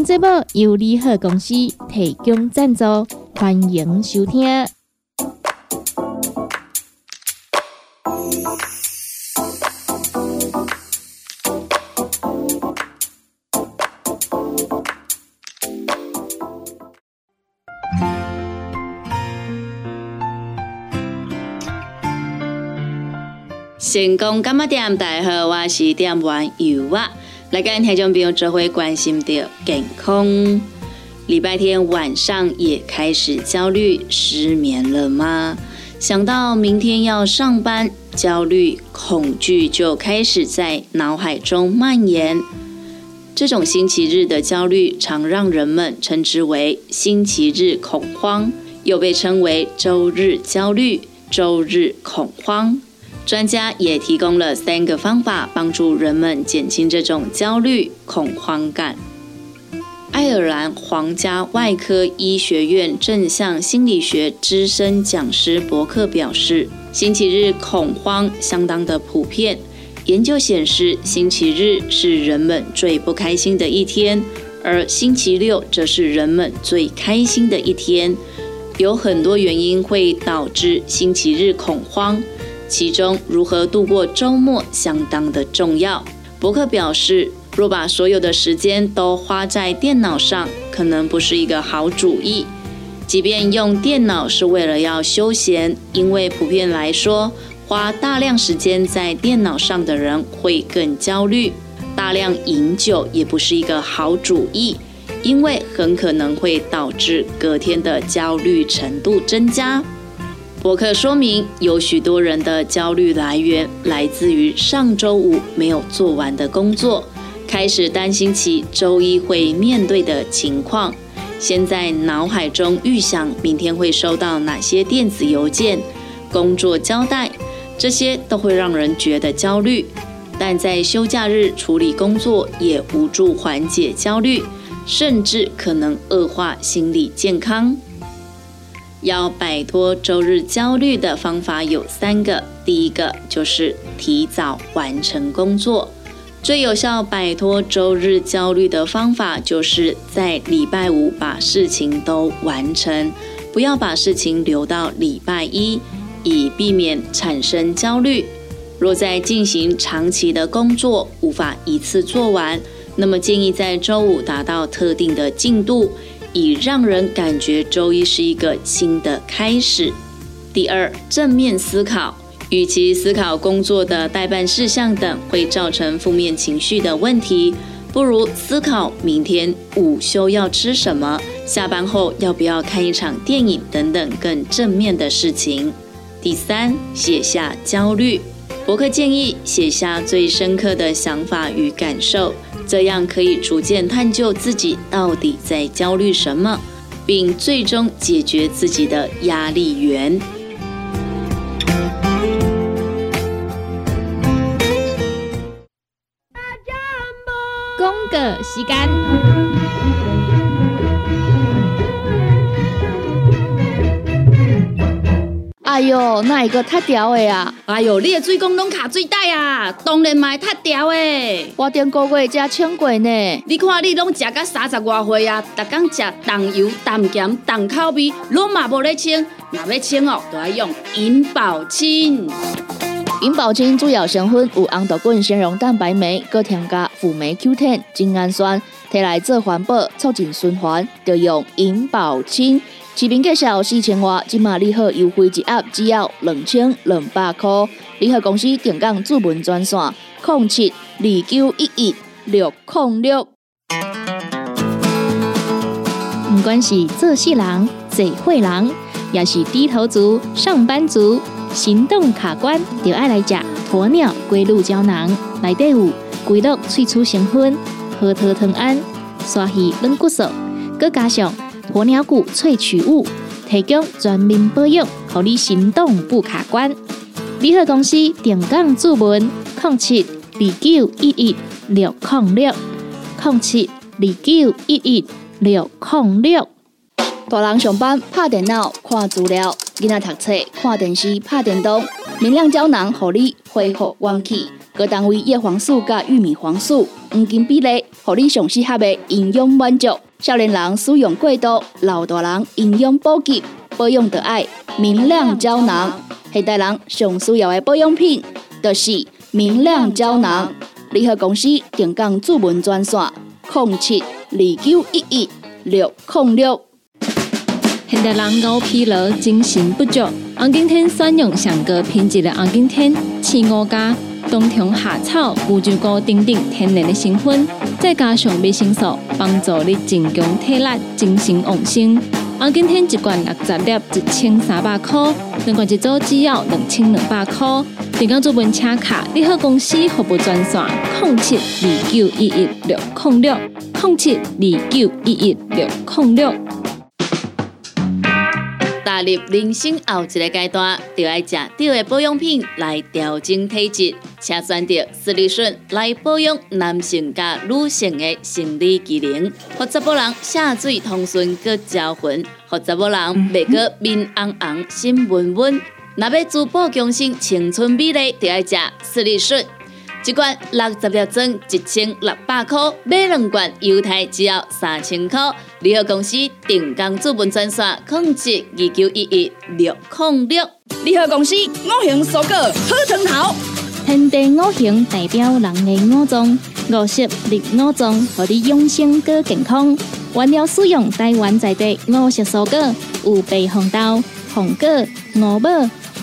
本节目由利好公司提供赞助，欢迎收听。成功干嘛店？大家好，我是店员尤啊。来跟听众朋友这回关心的健康，礼拜天晚上也开始焦虑失眠了吗？想到明天要上班，焦虑恐惧就开始在脑海中蔓延。这种星期日的焦虑，常让人们称之为星期日恐慌，又被称为周日焦虑、周日恐慌。专家也提供了三个方法，帮助人们减轻这种焦虑恐慌感。爱尔兰皇家外科医学院正向心理学资深讲师伯克表示，星期日恐慌相当的普遍。研究显示，星期日是人们最不开心的一天，而星期六则是人们最开心的一天。有很多原因会导致星期日恐慌。其中，如何度过周末相当的重要。伯克表示，若把所有的时间都花在电脑上，可能不是一个好主意。即便用电脑是为了要休闲，因为普遍来说，花大量时间在电脑上的人会更焦虑。大量饮酒也不是一个好主意，因为很可能会导致隔天的焦虑程度增加。博客说明，有许多人的焦虑来源来自于上周五没有做完的工作，开始担心起周一会面对的情况，先在脑海中预想明天会收到哪些电子邮件、工作交代，这些都会让人觉得焦虑。但在休假日处理工作也无助缓解焦虑，甚至可能恶化心理健康。要摆脱周日焦虑的方法有三个，第一个就是提早完成工作。最有效摆脱周日焦虑的方法，就是在礼拜五把事情都完成，不要把事情留到礼拜一，以避免产生焦虑。若在进行长期的工作无法一次做完，那么建议在周五达到特定的进度。以让人感觉周一是一个新的开始。第二，正面思考，与其思考工作的代办事项等会造成负面情绪的问题，不如思考明天午休要吃什么，下班后要不要看一场电影等等更正面的事情。第三，写下焦虑。博客建议写下最深刻的想法与感受。这样可以逐渐探究自己到底在焦虑什么，并最终解决自己的压力源。公个时间。哎哟，那一个太屌的呀！哎哟，你的水工拢卡最大呀，当然买太屌的。我顶个月才称过呢。你看你拢食到三十外岁啊，逐天食重油、重咸、重口味，拢嘛无咧称。若要称哦，都要用银保清。银保清主要成分有红豆根、纤溶蛋白酶，搁添加辅酶 Q10、精氨酸，摕来做环保、促进循环，就用银保清。视频介绍四千瓦，今马利好优惠一盒只要两千两百块。利好公司定岗主文专线：零七二九一一六零六。不管是做事人、嘴会人，也是低头族、上班族，行动卡关，就爱来吃鸵鸟龟鹿胶囊。内底有龟鹿萃取成分，核桃藤胺，刷鱼软骨素，搁加上。鸵鸟骨萃取物，提供全面保养，让你行动不卡关。联合公司定岗注文：零七二九一一六零六零七二九一一六零六。大人上班拍电脑看资料，囡仔读册看电视拍电动，明亮胶囊让你恢复元气。各单位叶黄素加玉米黄素黄金比例，让你上适合的营养满足。少年人使用过度，老大人营养补给保养的爱明亮胶囊。现代人上需要的保养品，就是明亮胶囊。联合公司定岗主文专线：零七二九一一六零六。现代人熬疲劳、精神不足，红景天选用上个品质的红景天，青五加冬虫夏草、乌鸡膏等等天然的成分，再加上维生素，帮助你增强体力、精神旺盛。红景天一罐六十粒，一千三百块；两罐一组只要两千两百块。订购做本车卡，你好公司服务专线：零七二九一一六零六零七二九一一六零六。踏入人生后一个阶段，就要食对的保养品来调整体质，请选择斯利顺来保养男性加女性的生理机能，或查某人下水通顺个招魂，或查某人袂个面红红心温温。若要珠宝强身、青春美丽，就要食斯利顺。一罐六十粒装，一千六百块；买两罐，犹太只要三千块。联合公司定岗资本专线：控制二九一一六零六。联合公司五行蔬果好汤头，天地五行代表人的五脏，五色绿五脏，让你养生更健康。原料使用台湾在地五色蔬果，有白红豆、红果、五宝、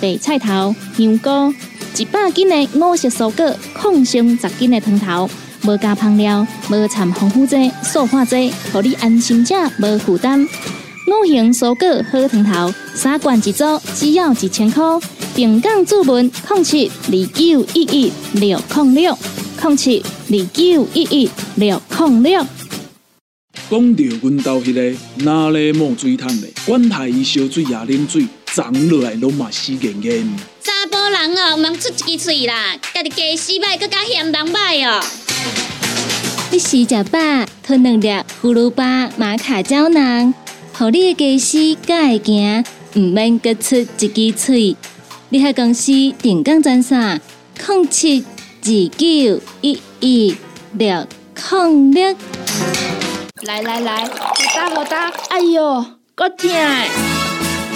白菜头、香菇。一百斤的五色蔬果，抗性十斤的汤头，无加香料，无掺防腐剂、塑化剂，让你安心吃，无负担。五行蔬果好汤头，三罐一组，只要一千块。平港注文：零七二九一一六零六零七二九一一六零六。讲到阮兜迄个哪里冒水桶的，管他伊烧水也啉水，长落来拢嘛死严严。人哦，唔通出一支嘴啦！家己家洗歹，更加嫌人歹哦。你洗食饱，吞两粒葫芦巴、马卡胶囊，互你的家洗更会行，毋免各出一支嘴。你喺公司定岗专线？零七二九一一六零六。来来来，好打好打！哎呦，够痛！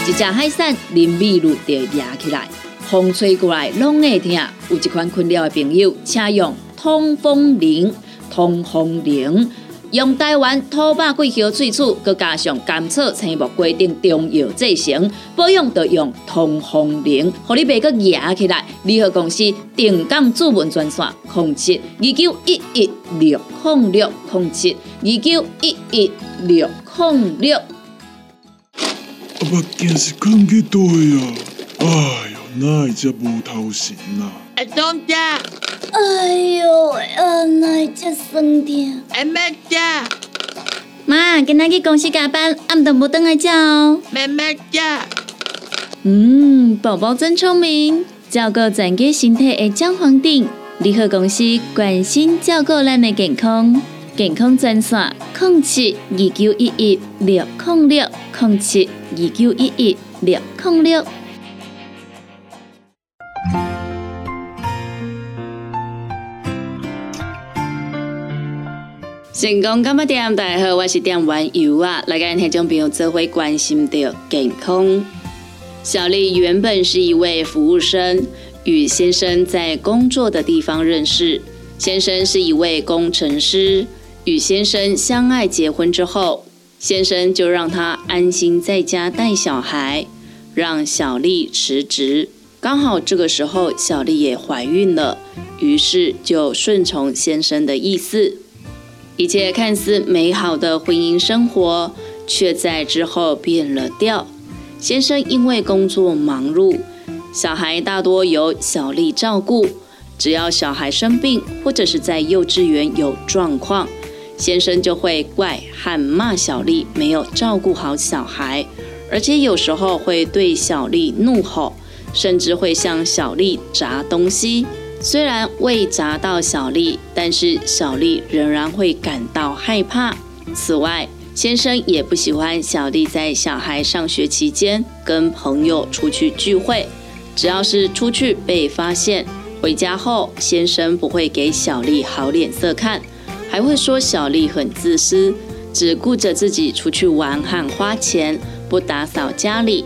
一只海扇林密路就压起来。风吹过来拢会疼，有一款困扰的朋友，请用通风铃。通风铃用台湾土八桂香萃取，佮加上甘草、青木规定中药制成，保养要用通风铃，互你袂佮压起来。联合公司定岗主文专线：零七二九一一六零六零七二九一一六零六。阿爸，今是讲几多呀？哎。哪一只无头神啊？阿东姐，哎呦，啊，哪一只酸痛？阿妹姐，妈，今仔去公司加班，暗顿无等来叫哦。妹妹姐，嗯，宝宝真聪明，照顾整个身体的姜黄顶。联合公司关心照顾咱的健康，健康专线：零七二九一一六零六零七二九一一六零六。成功干么店？大家好，我是店员尤啊。来跟听众朋友做会关心的健康。小丽原本是一位服务生，与先生在工作的地方认识。先生是一位工程师，与先生相爱结婚之后，先生就让他安心在家带小孩，让小丽辞职。刚好这个时候，小丽也怀孕了，于是就顺从先生的意思。一切看似美好的婚姻生活，却在之后变了调。先生因为工作忙碌，小孩大多由小丽照顾。只要小孩生病或者是在幼稚园有状况，先生就会怪和骂小丽没有照顾好小孩，而且有时候会对小丽怒吼，甚至会向小丽砸东西。虽然未砸到小丽，但是小丽仍然会感到害怕。此外，先生也不喜欢小丽在小孩上学期间跟朋友出去聚会。只要是出去被发现，回家后先生不会给小丽好脸色看，还会说小丽很自私，只顾着自己出去玩和花钱，不打扫家里。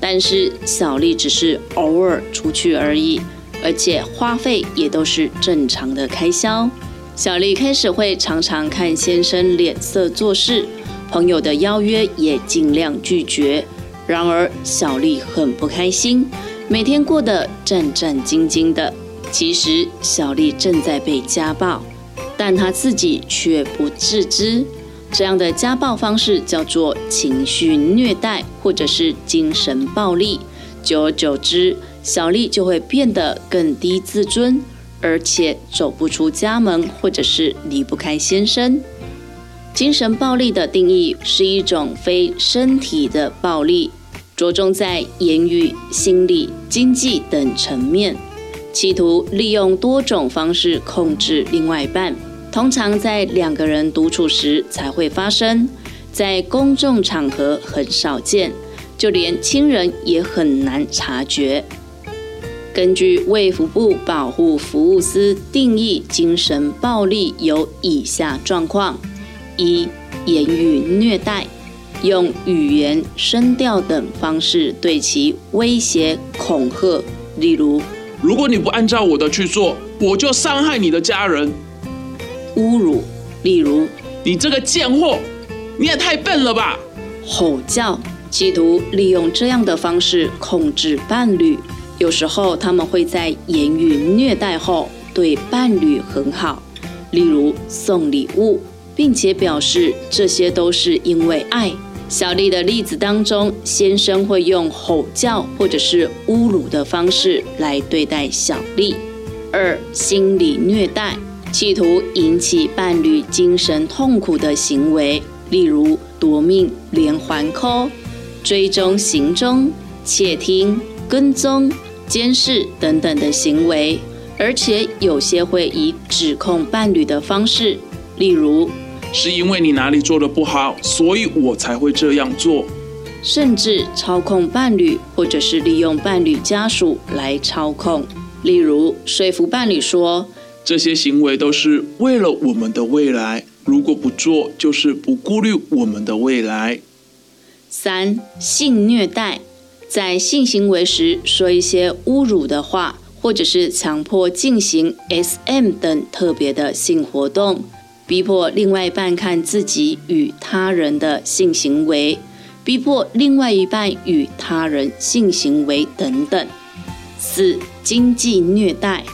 但是小丽只是偶尔出去而已。而且花费也都是正常的开销。小丽开始会常常看先生脸色做事，朋友的邀约也尽量拒绝。然而小丽很不开心，每天过得战战兢兢的。其实小丽正在被家暴，但她自己却不自知。这样的家暴方式叫做情绪虐待，或者是精神暴力。久而久之，小丽就会变得更低自尊，而且走不出家门，或者是离不开先生。精神暴力的定义是一种非身体的暴力，着重在言语、心理、经济等层面，企图利用多种方式控制另外一半。通常在两个人独处时才会发生，在公众场合很少见。就连亲人也很难察觉。根据卫福部保护服务司定义，精神暴力有以下状况：一、言语虐待，用语言、声调等方式对其威胁、恐吓，例如“如果你不按照我的去做，我就伤害你的家人”；侮辱，例如“你这个贱货，你也太笨了吧”；吼叫。企图利用这样的方式控制伴侣，有时候他们会在言语虐待后对伴侣很好，例如送礼物，并且表示这些都是因为爱。小丽的例子当中，先生会用吼叫或者是侮辱的方式来对待小丽。二、心理虐待，企图引起伴侣精神痛苦的行为，例如夺命连环 call。追踪行踪、窃听、跟踪、监视等等的行为，而且有些会以指控伴侣的方式，例如是因为你哪里做的不好，所以我才会这样做，甚至操控伴侣，或者是利用伴侣家属来操控，例如说服伴侣说这些行为都是为了我们的未来，如果不做，就是不顾虑我们的未来。三、性虐待，在性行为时说一些侮辱的话，或者是强迫进行 S.M 等特别的性活动，逼迫另外一半看自己与他人的性行为，逼迫另外一半与他人性行为等等。四、经济虐待。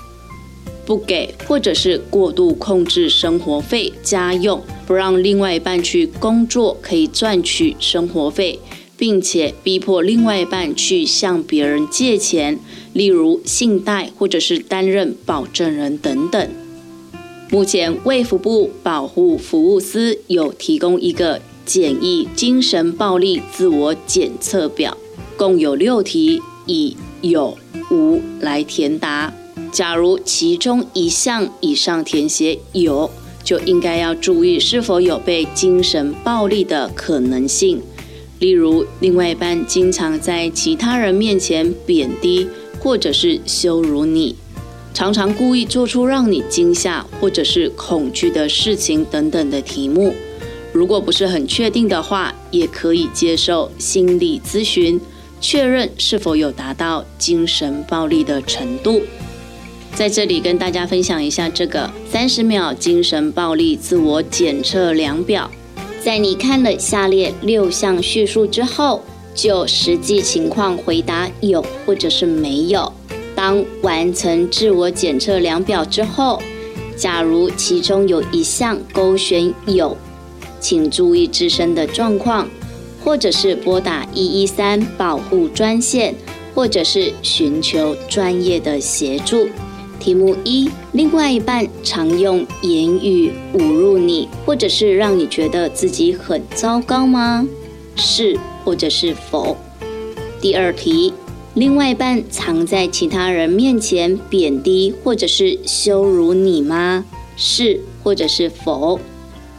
不给，或者是过度控制生活费、家用，不让另外一半去工作可以赚取生活费，并且逼迫另外一半去向别人借钱，例如信贷或者是担任保证人等等。目前卫福部保护服务司有提供一个简易精神暴力自我检测表，共有六题，以有无来填答。假如其中一项以上填写有，就应该要注意是否有被精神暴力的可能性。例如，另外一半经常在其他人面前贬低或者是羞辱你，常常故意做出让你惊吓或者是恐惧的事情等等的题目。如果不是很确定的话，也可以接受心理咨询，确认是否有达到精神暴力的程度。在这里跟大家分享一下这个三十秒精神暴力自我检测量表。在你看了下列六项叙述之后，就实际情况回答有或者是没有。当完成自我检测量表之后，假如其中有一项勾选有，请注意自身的状况，或者是拨打一一三保护专线，或者是寻求专业的协助。题目一：另外一半常用言语侮辱你，或者是让你觉得自己很糟糕吗？是或者是否？第二题：另外一半常在其他人面前贬低或者是羞辱你吗？是或者是否？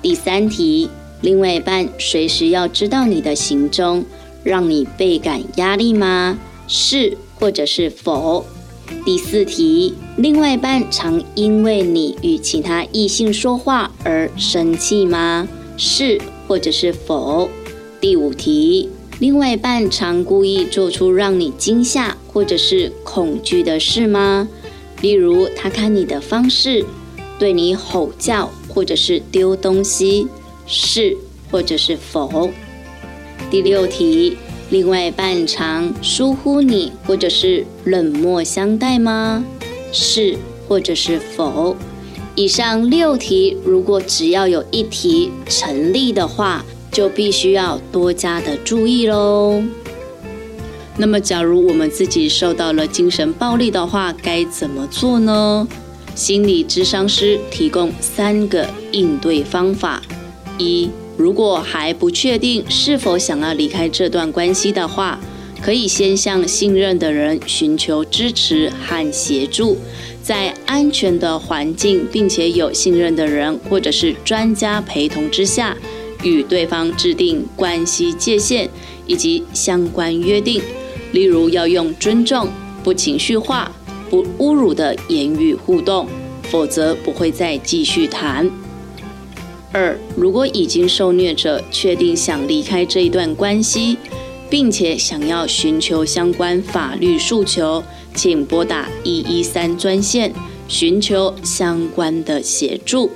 第三题：另外一半随时要知道你的行踪，让你倍感压力吗？是或者是否？第四题：另外一半常因为你与其他异性说话而生气吗？是或者是否？第五题：另外一半常故意做出让你惊吓或者是恐惧的事吗？例如他看你的方式，对你吼叫。或者是丢东西，是或者是否？第六题，另外一半常疏忽你，或者是冷漠相待吗？是或者是否？以上六题，如果只要有一题成立的话，就必须要多加的注意喽。那么，假如我们自己受到了精神暴力的话，该怎么做呢？心理咨商师提供三个应对方法：一，如果还不确定是否想要离开这段关系的话，可以先向信任的人寻求支持和协助，在安全的环境并且有信任的人或者是专家陪同之下，与对方制定关系界限以及相关约定，例如要用尊重、不情绪化。不侮辱的言语互动，否则不会再继续谈。二，如果已经受虐者确定想离开这一段关系，并且想要寻求相关法律诉求，请拨打一一三专线，寻求相关的协助。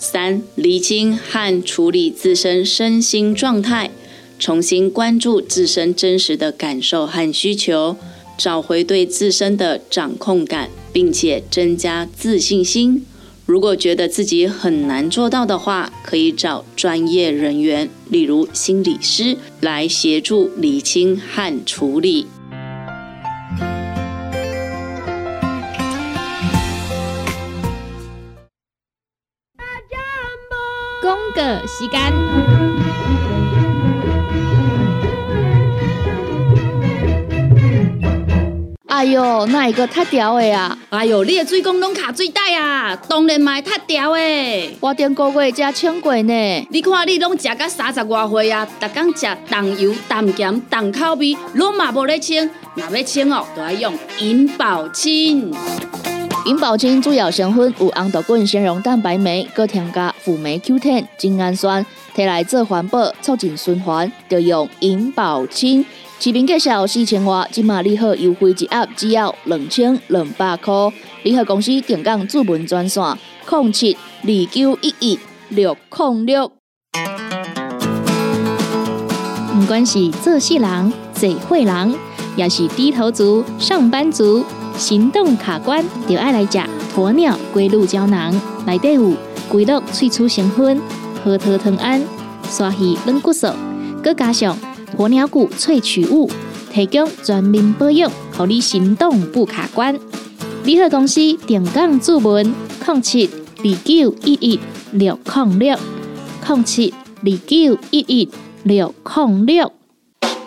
三，厘清和处理自身身心状态，重新关注自身真实的感受和需求。找回对自身的掌控感，并且增加自信心。如果觉得自己很难做到的话，可以找专业人员，例如心理师，来协助理清和处理。公个时间。哎哟，那一个太屌的啊！哎哟，你的水工拢卡最大啊，当然嘛太屌的。我顶个月才称过呢。你看你拢食到三十外岁啊，逐天食重油、重咸、重口味，拢嘛无咧称。若要称哦，都要用银保清。银保清主要成分有红豆滚、纤溶蛋白酶，搁添加辅酶 Q10、精氨酸，摕来做环保、促进循环，就用银保清。市面介绍四千瓦，今马利好优惠一盒只要两千两百块。联合公司定岗主文专线：零七二九一一六零六。不管是做事人、做会人，也是低头族、上班族，行动卡关，就爱来吃鸵鸟龟鹿胶囊。内底有龟鹿萃取成分，核桃藤胺、刷鱼软骨素，再加上。鸵鸟骨萃取物提供全面保养，让你行动不卡关。联合公司定岗注文：零七二九一一六零六零七二九一一六零六。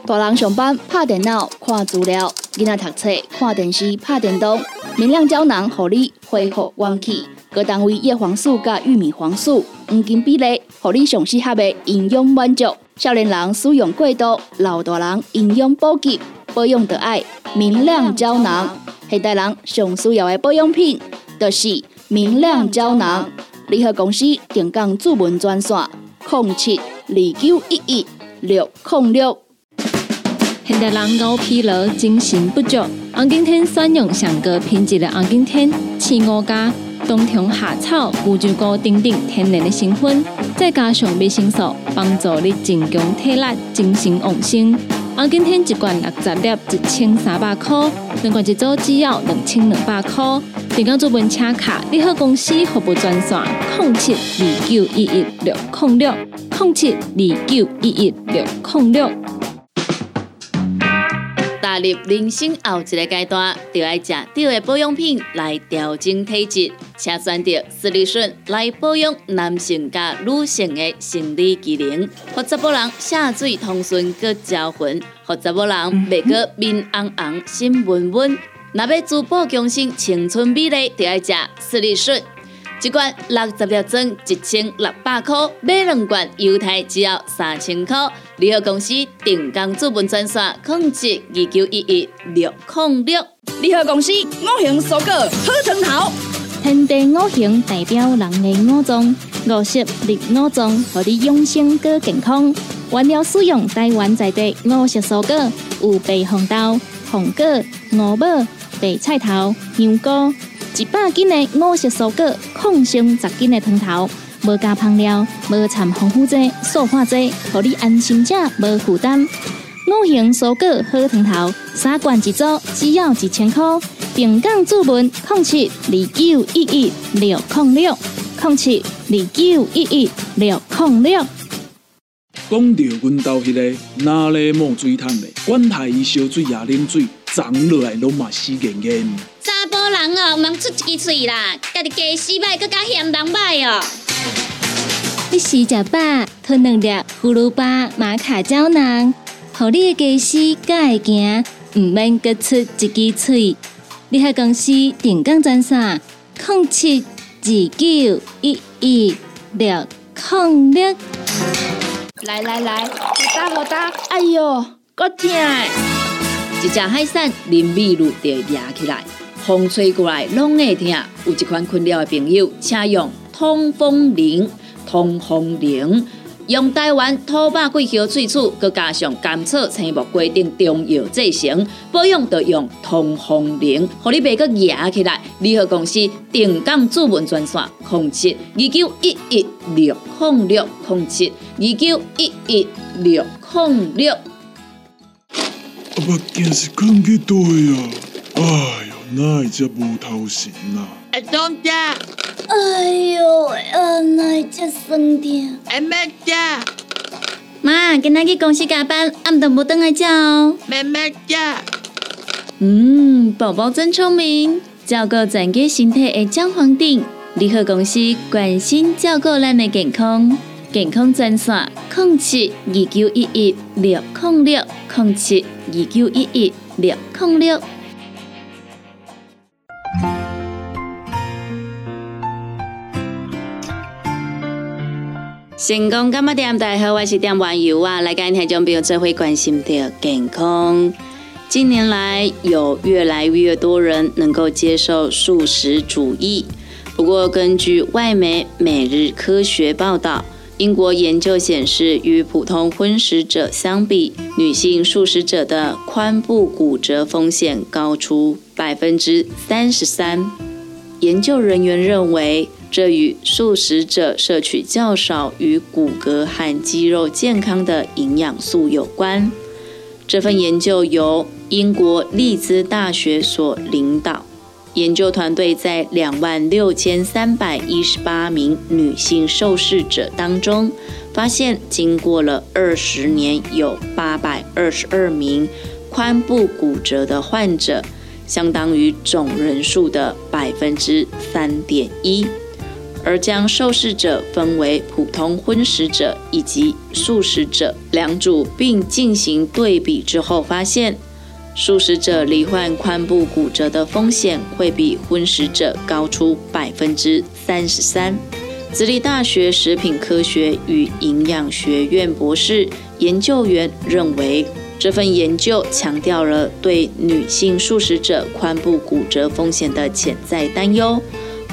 大人上班拍电脑看资料，囡仔读册看电视拍电动，明亮胶囊让你恢复元气。各单位叶黄素加玉米黄素黄金比例，让你上适合的营养满足。少年人使用过度，老大人营养补给保养的爱明亮胶囊。现代人上需要的保养品，就是明亮胶囊。联合公司电讲主文专线：零七二九一一六零六。现代人熬疲劳，精神不足。红景天选用上个品质的红景天，青五加。冬虫夏草、乌鸡菇等等天然的成分，再加上维生素，帮助你增强体力、精神旺盛。啊，今天一罐六十粒，一千三百块；两罐一组，只要两千两百块。订购做文车卡，你好公司服务专线：零七二九一一六零六零七二九一一六零六。踏入人生后一个阶段，就要食对的保养品来调整体质，请选择斯利顺来保养男性加女性的生理机能，或查某人下水通顺个招魂，或查某人袂个面红红心温温。若要珠宝强身、青春美丽，就要食斯利顺。一罐六十粒装，一千六百块；买两罐，犹太只要三千块。联合公司定岗资本专线：控制二九一一六零六。联合公司五行蔬果好藤头，天地五行代表人的五脏，五色绿五脏，互你养生更健康。原料使用台湾在地五色蔬果，有白红豆、红果、五宝、白菜头、香菇。一百斤的五色蔬果，抗性十斤的汤头，无加香料，无掺防腐剂、塑化剂，互你安心吃，无负担。五行蔬果好汤头，三罐一组，只要一千块。平港注文控七二九一一六控六控七二九一一六控六。讲到阮兜迄个哪里冒水桶的，管他伊烧水也啉水，长落来拢嘛死严严。查甫人哦，毋通出一支喙啦，家己家洗歹，更加嫌人歹哦。你食食饱，吞两粒葫芦巴、玛卡胶囊，互你的家洗才会行，毋免各出一支喙。你喺公司定岗赞啥？零七二九一一六零六。来来来，好打好打，哎哟，够痛！一只海扇林密路就压起来，风吹过来拢会疼。有一款困扰的朋友，请用通风铃。通风铃用台湾土白桂花萃取，佮加上甘草、青木规定中药制成，保养要用通风铃，互你袂佮压起来。联合公司定岗主文专线：零七二九一一六控六零七二九一一六零六。阿目镜是放去倒呀？哎，哪会遮无头神啊？阿东家，哎哟，啊，哪会遮酸痛？阿妹家，妈，今仔去公司加班，暗顿无转来食哦。妹妹家，嗯，宝宝真聪明，照顾全家身体的姜黄锭。联合公司关心照顾咱的健康，健康专线：零七二九一一六零六零七二九一一六零六。成功干嘛店？大家好，我是店网友啊，来跟听众朋友这会关心的健康。近年来，有越来越多人能够接受素食主义。不过，根据外媒《每日科学》报道，英国研究显示，与普通荤食者相比，女性素食者的髋部骨折风险高出百分之三十三。研究人员认为。这与素食者摄取较少与骨骼和肌肉健康的营养素有关。这份研究由英国利兹大学所领导，研究团队在两万六千三百一十八名女性受试者当中，发现经过了二十年，有八百二十二名髋部骨折的患者，相当于总人数的百分之三点一。而将受试者分为普通荤食者以及素食者两组，并进行对比之后，发现素食者罹患髋部骨折的风险会比荤食者高出百分之三十三。直立大学食品科学与营养学院博士研究员认为，这份研究强调了对女性素食者髋部骨折风险的潜在担忧。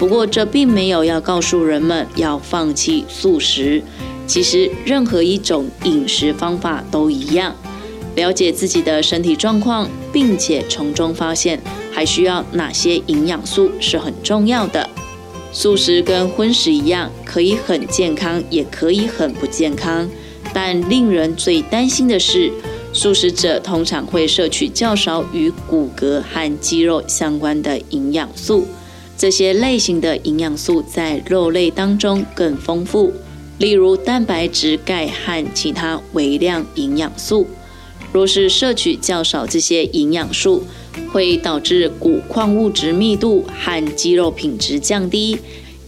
不过，这并没有要告诉人们要放弃素食。其实，任何一种饮食方法都一样。了解自己的身体状况，并且从中发现还需要哪些营养素是很重要的。素食跟荤食一样，可以很健康，也可以很不健康。但令人最担心的是，素食者通常会摄取较少与骨骼和肌肉相关的营养素。这些类型的营养素在肉类当中更丰富，例如蛋白质、钙和其他微量营养素。若是摄取较少这些营养素，会导致骨矿物质密度和肌肉品质降低，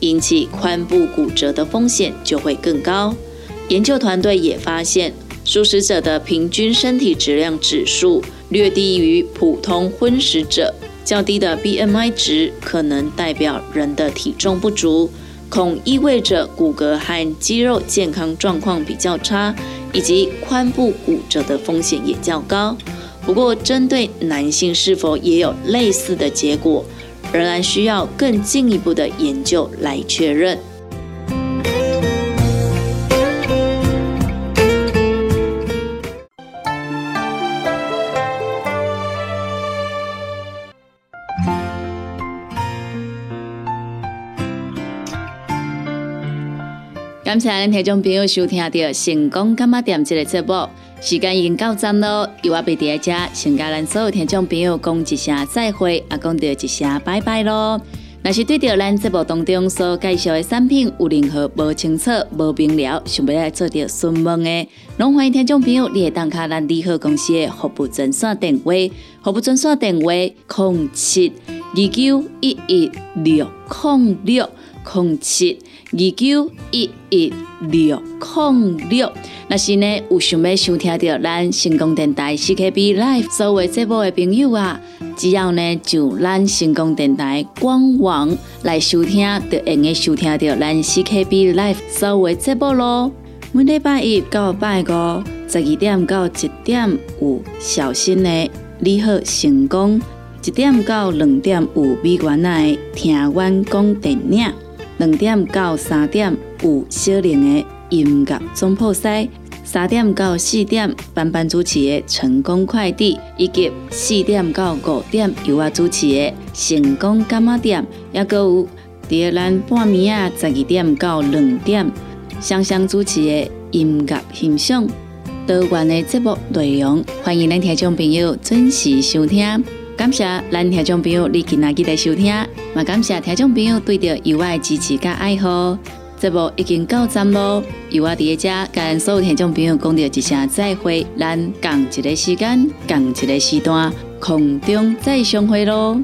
引起髋部骨折的风险就会更高。研究团队也发现，素食者的平均身体质量指数略低于普通荤食者，较低的 BMI 值可能代表人的体重不足，恐意味着骨骼和肌肉健康状况比较差。以及髋部骨折的风险也较高。不过，针对男性是否也有类似的结果，仍然需要更进一步的研究来确认。感谢咱听众朋友收听到《成功干嘛店》这个节目，时间已经到站咯，由我贝在遮，先甲咱所有听众朋友讲一声再会，也讲到一声拜拜咯。若是对着咱节目当中所介绍的产品有任何无清楚、无明了，想要来做着询问的，拢欢迎听众朋友你打卡咱利好公司的服务专线电话，服务专线电话：零七二九一一六零六零七。二九一一六零六，那是呢有想要收听到咱成功电台 CKB Live 所有节目的朋友啊，只要呢就咱成功电台官网来收听，就用个收听到咱 CKB Live 所有节目咯。每礼拜一到拜五十二点到一点有小新的你好成功，一点到两点有美元的听阮讲电影。两点到三点有小玲的音乐总铺西，三点到四点班班主持的成功快递，以及四点到五点由我主持的成功干妈店，也个有第二咱半暝啊十二点到两点香香主持的音乐欣赏，多元的节目内容，欢迎咱听众朋友准时收听。感谢咱听众朋友你今仔日来收听，也感谢听众朋友对着意外支持甲爱护。节目已经到站咯，由我伫遮跟所有听众朋友讲着一声再会，咱共一个时间，共一个时段，空中再相会咯。